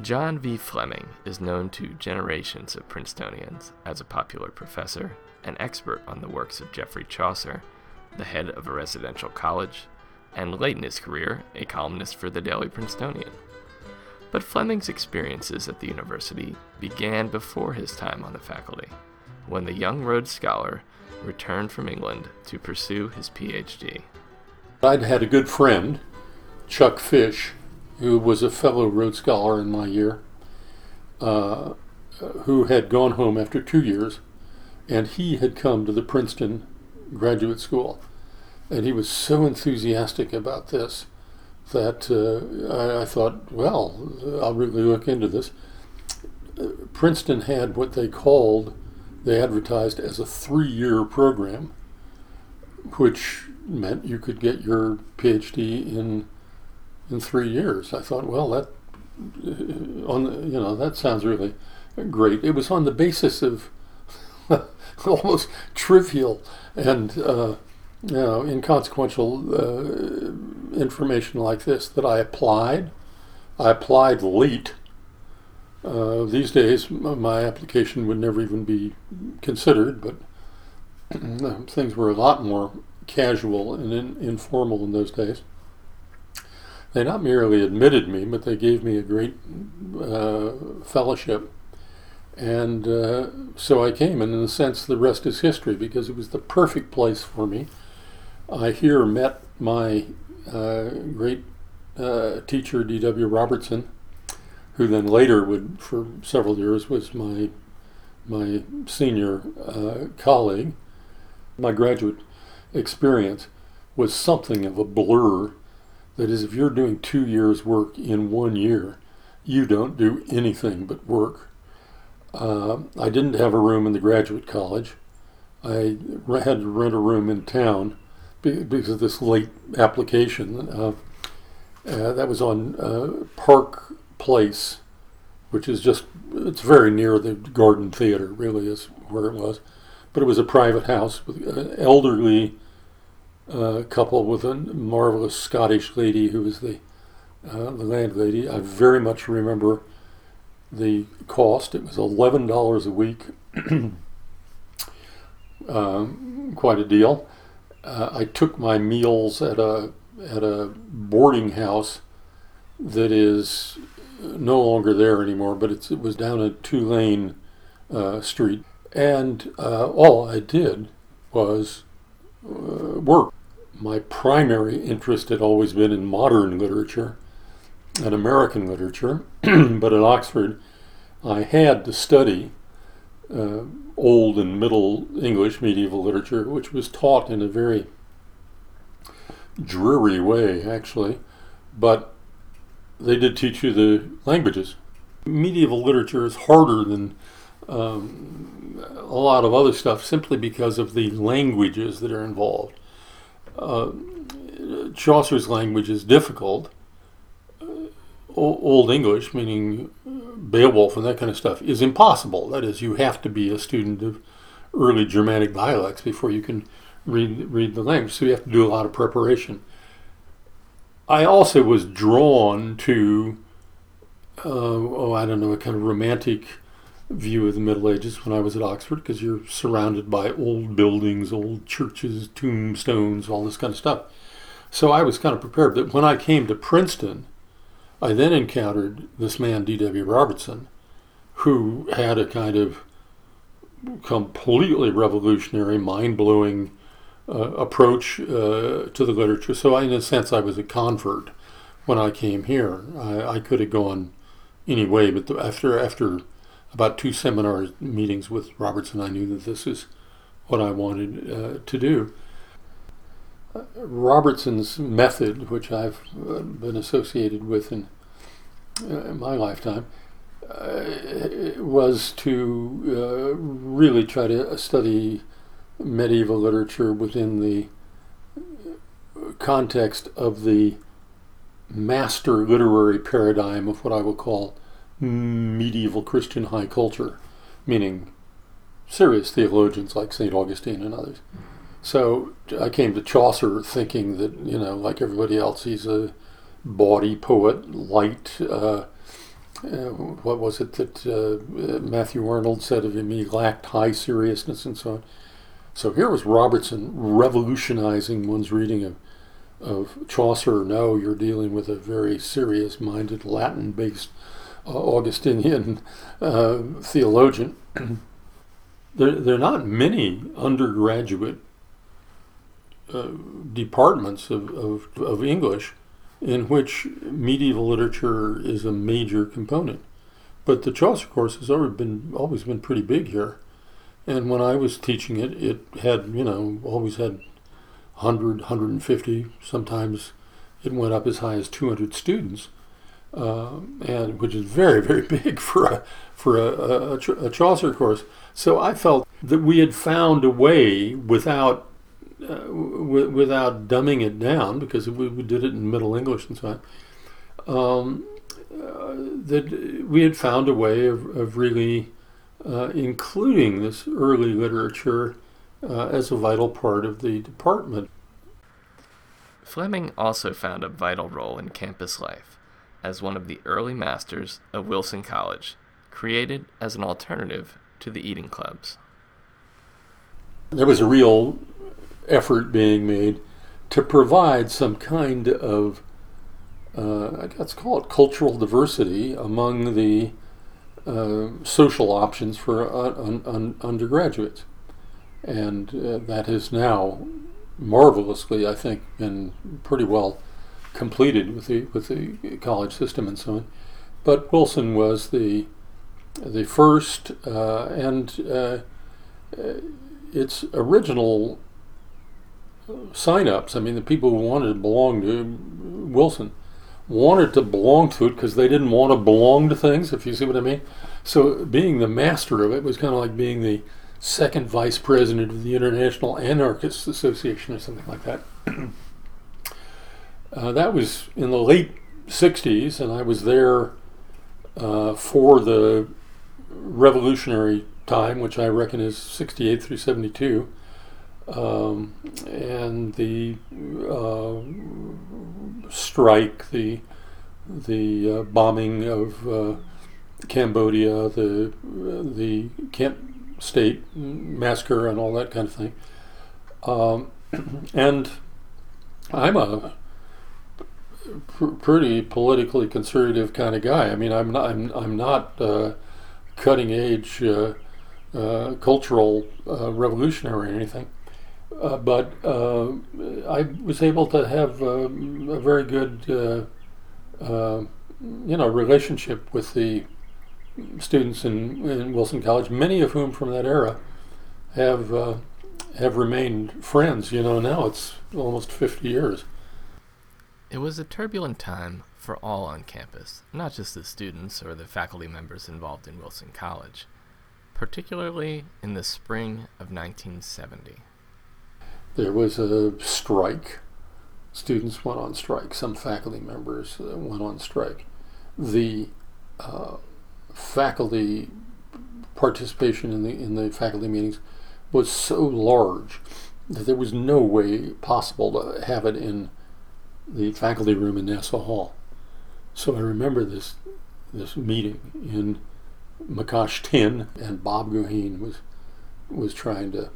John V. Fleming is known to generations of Princetonians as a popular professor, an expert on the works of Geoffrey Chaucer, the head of a residential college, and late in his career, a columnist for the Daily Princetonian. But Fleming's experiences at the university began before his time on the faculty, when the young Rhodes Scholar returned from England to pursue his PhD. I'd had a good friend, Chuck Fish, who was a fellow Rhodes Scholar in my year, uh, who had gone home after two years, and he had come to the Princeton Graduate School. And he was so enthusiastic about this that uh, I, I, thought, well, I'll really look into this. Princeton had what they called, they advertised as a three year program, which meant you could get your PhD in in three years. I thought, well, that on you know that sounds really great. It was on the basis of almost trivial and uh, you know inconsequential uh, information like this that I applied. I applied late. Uh, these days, my application would never even be considered, but things were a lot more casual and in, informal in those days. They not merely admitted me, but they gave me a great uh, fellowship. And uh, so I came, and in a sense, the rest is history because it was the perfect place for me. I here met my uh, great uh, teacher, D.W. Robertson, who then later would, for several years, was my my senior uh, colleague. My graduate experience was something of a blur that is, if you're doing two years' work in one year, you don't do anything but work. Uh, I didn't have a room in the graduate college. I had to rent a room in town because of this late application. Uh, uh, that was on uh, Park Place, which is just, it's very near the Garden Theater, really is where it was. But it was a private house with an elderly uh, couple with a marvelous Scottish lady who was the uh, the landlady. I very much remember the cost. It was eleven dollars a week, um, quite a deal. Uh, I took my meals at a at a boarding house that is no longer there anymore, but it was down a Tulane uh, street, and uh, all I did was uh, work. My primary interest had always been in modern literature and American literature, but at Oxford, I had to study uh, Old and Middle English medieval literature, which was taught in a very dreary way, actually, but they did teach you the languages. Medieval literature is harder than um, a lot of other stuff simply because of the languages that are involved. Uh, Chaucer's language is difficult. Uh, Old English, meaning Beowulf and that kind of stuff, is impossible. That is, you have to be a student of early Germanic dialects before you can read read the language. So you have to do a lot of preparation. I also was drawn to, uh, oh, I don't know, a kind of romantic view of the Middle Ages when I was at Oxford because you're surrounded by old buildings, old churches, tombstones, all this kind of stuff. So I was kind of prepared. But when I came to Princeton, I then encountered this man, D.W. Robertson, who had a kind of completely revolutionary, mind blowing uh, approach uh, to the literature. So, in a sense, I was a convert when I came here. I, I could have gone any way, but the, after after about two seminar meetings with Robertson, I knew that this is what I wanted uh, to do. Robertson's method, which I've uh, been associated with in, uh, in my lifetime, uh, was to uh, really try to study medieval literature within the context of the master literary paradigm of what I will call medieval Christian high culture, meaning serious theologians like St. Augustine and others. So I came to Chaucer thinking that, you know, like everybody else, he's a bawdy poet, light, uh, uh, what was it that uh, Matthew Arnold said of him? He lacked high seriousness and so on. So here was Robertson revolutionizing one's reading of, of Chaucer. No, you're dealing with a very serious minded, Latin based Augustinian uh, theologian. there, there are not many undergraduate uh, departments of, of, of English in which medieval literature is a major component. But the Chaucer course has always been always been pretty big here. And when I was teaching it, it had, you know, always had 100, 150. Sometimes it went up as high as 200 students, uh, and which is very, very big for a for a, a, a, Chaucer course. So I felt that we had found a way without uh, w- without dumbing it down because we, we, did it in Middle English and so on. Um, uh, that we had found a way of, of really uh, including this early literature uh, as a vital part of the department. Fleming also found a vital role in campus life as one of the early masters of Wilson College, created as an alternative to the eating clubs. There was a real effort being made to provide some kind of, uh, let's call it cultural diversity among the uh, social options for un- un- undergraduates. And uh, that has now marvelously, I think, been pretty well completed with the with the college system and so on. But Wilson was the the first, uh, and uh, its original sign-ups. I mean, the people who wanted to belong to Wilson wanted to belong to it because they didn't want to belong to things, if you see what I mean. So being the master of it was kind of like being the second vice president of the International Anarchists Association or something like that. Uh, that was in the late 60s, and I was there uh, for the revolutionary time, which I reckon is 68 through 72. Um, and the uh, strike, the the uh, bombing of uh, Cambodia, the the Kent State massacre, and all that kind of thing. Um, and I'm a pr- pretty politically conservative kind of guy. I mean, I'm not I'm, I'm not uh, cutting edge uh, uh, cultural revolutionary or anything. Uh, but uh, I was able to have uh, a very good, uh, uh, you know, relationship with the students in, in, Wilson College. Many of whom from that era have have remained friends. You know, now it's almost fifty years. It was a turbulent time for all on campus, not just the students or the faculty members involved in Wilson College, particularly in the spring of 1970. There was a strike. Students went on strike. Some faculty members uh, went on strike. The uh, faculty participation in the in the faculty meetings was so large that there was no way possible to have it in the faculty room in Nassau Hall. So I remember this this meeting in McCosh 10, and Bob Goheen was was trying to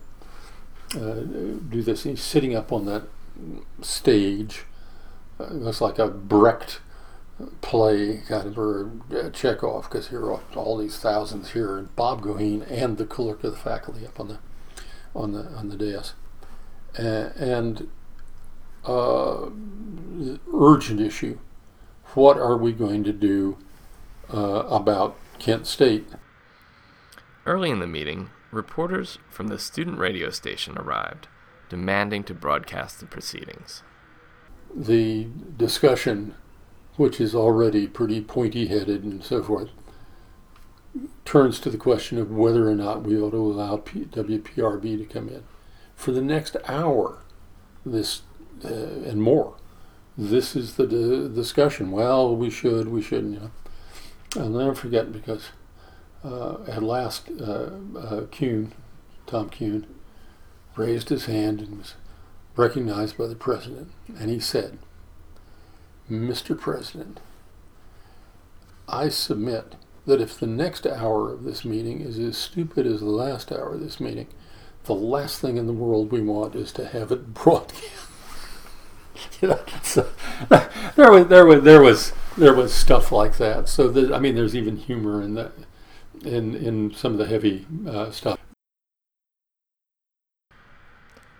uh, do this. He's sitting up on that stage. Uh, it looks like a Brecht play, kind of, or uh, Chekhov, because here are all these thousands here, and Bob Goheen and the clerk of the faculty up on the on the on the dais, uh, and uh, urgent issue: what are we going to do uh, about Kent State? Early in the meeting, reporters from the student radio station arrived, demanding to broadcast the proceedings. The discussion, which is already pretty pointy headed and so forth, turns to the question of whether or not we ought to allow P- WPRB to come in. For the next hour, this uh, and more, this is the d- discussion. Well, we should, we shouldn't, you know. I'll never forget because uh, at last, uh, uh, Kuhn, Tom Kuhn, raised his hand and was recognized by the president. And he said, Mr. President, I submit that if the next hour of this meeting is as stupid as the last hour of this meeting, the last thing in the world we want is to have it broadcast. you know, so, there was there was there was there was stuff like that. So the, I mean, there's even humor in that in in some of the heavy uh, stuff.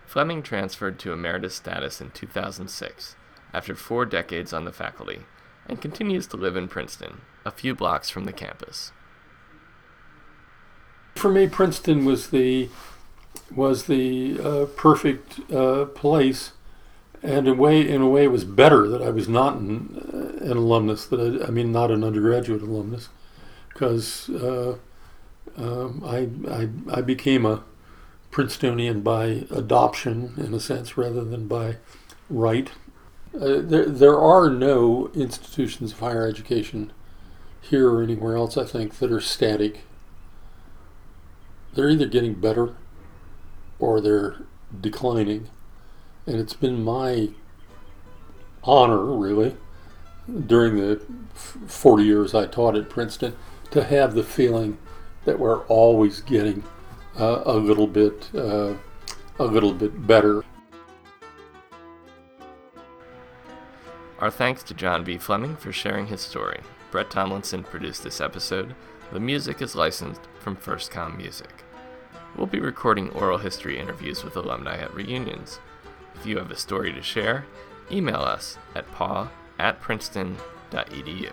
Fleming transferred to emeritus status in 2006 after four decades on the faculty and continues to live in Princeton, a few blocks from the campus. For me, Princeton was the was the uh, perfect uh, place, and in a way, in a way, it was better that I was not an, an alumnus. That I, I, mean, not an undergraduate alumnus, because uh, um, I, I I became a Princetonian by adoption, in a sense, rather than by right. Uh, there, there are no institutions of higher education here or anywhere else, I think, that are static. They're either getting better or they're declining. And it's been my honor, really, during the 40 years I taught at Princeton, to have the feeling that we're always getting uh, a little bit, uh, a little bit better. Our thanks to John V. Fleming for sharing his story. Brett Tomlinson produced this episode. The music is licensed from FirstCom Music. We'll be recording oral history interviews with alumni at reunions. If you have a story to share, email us at paw at princeton.edu.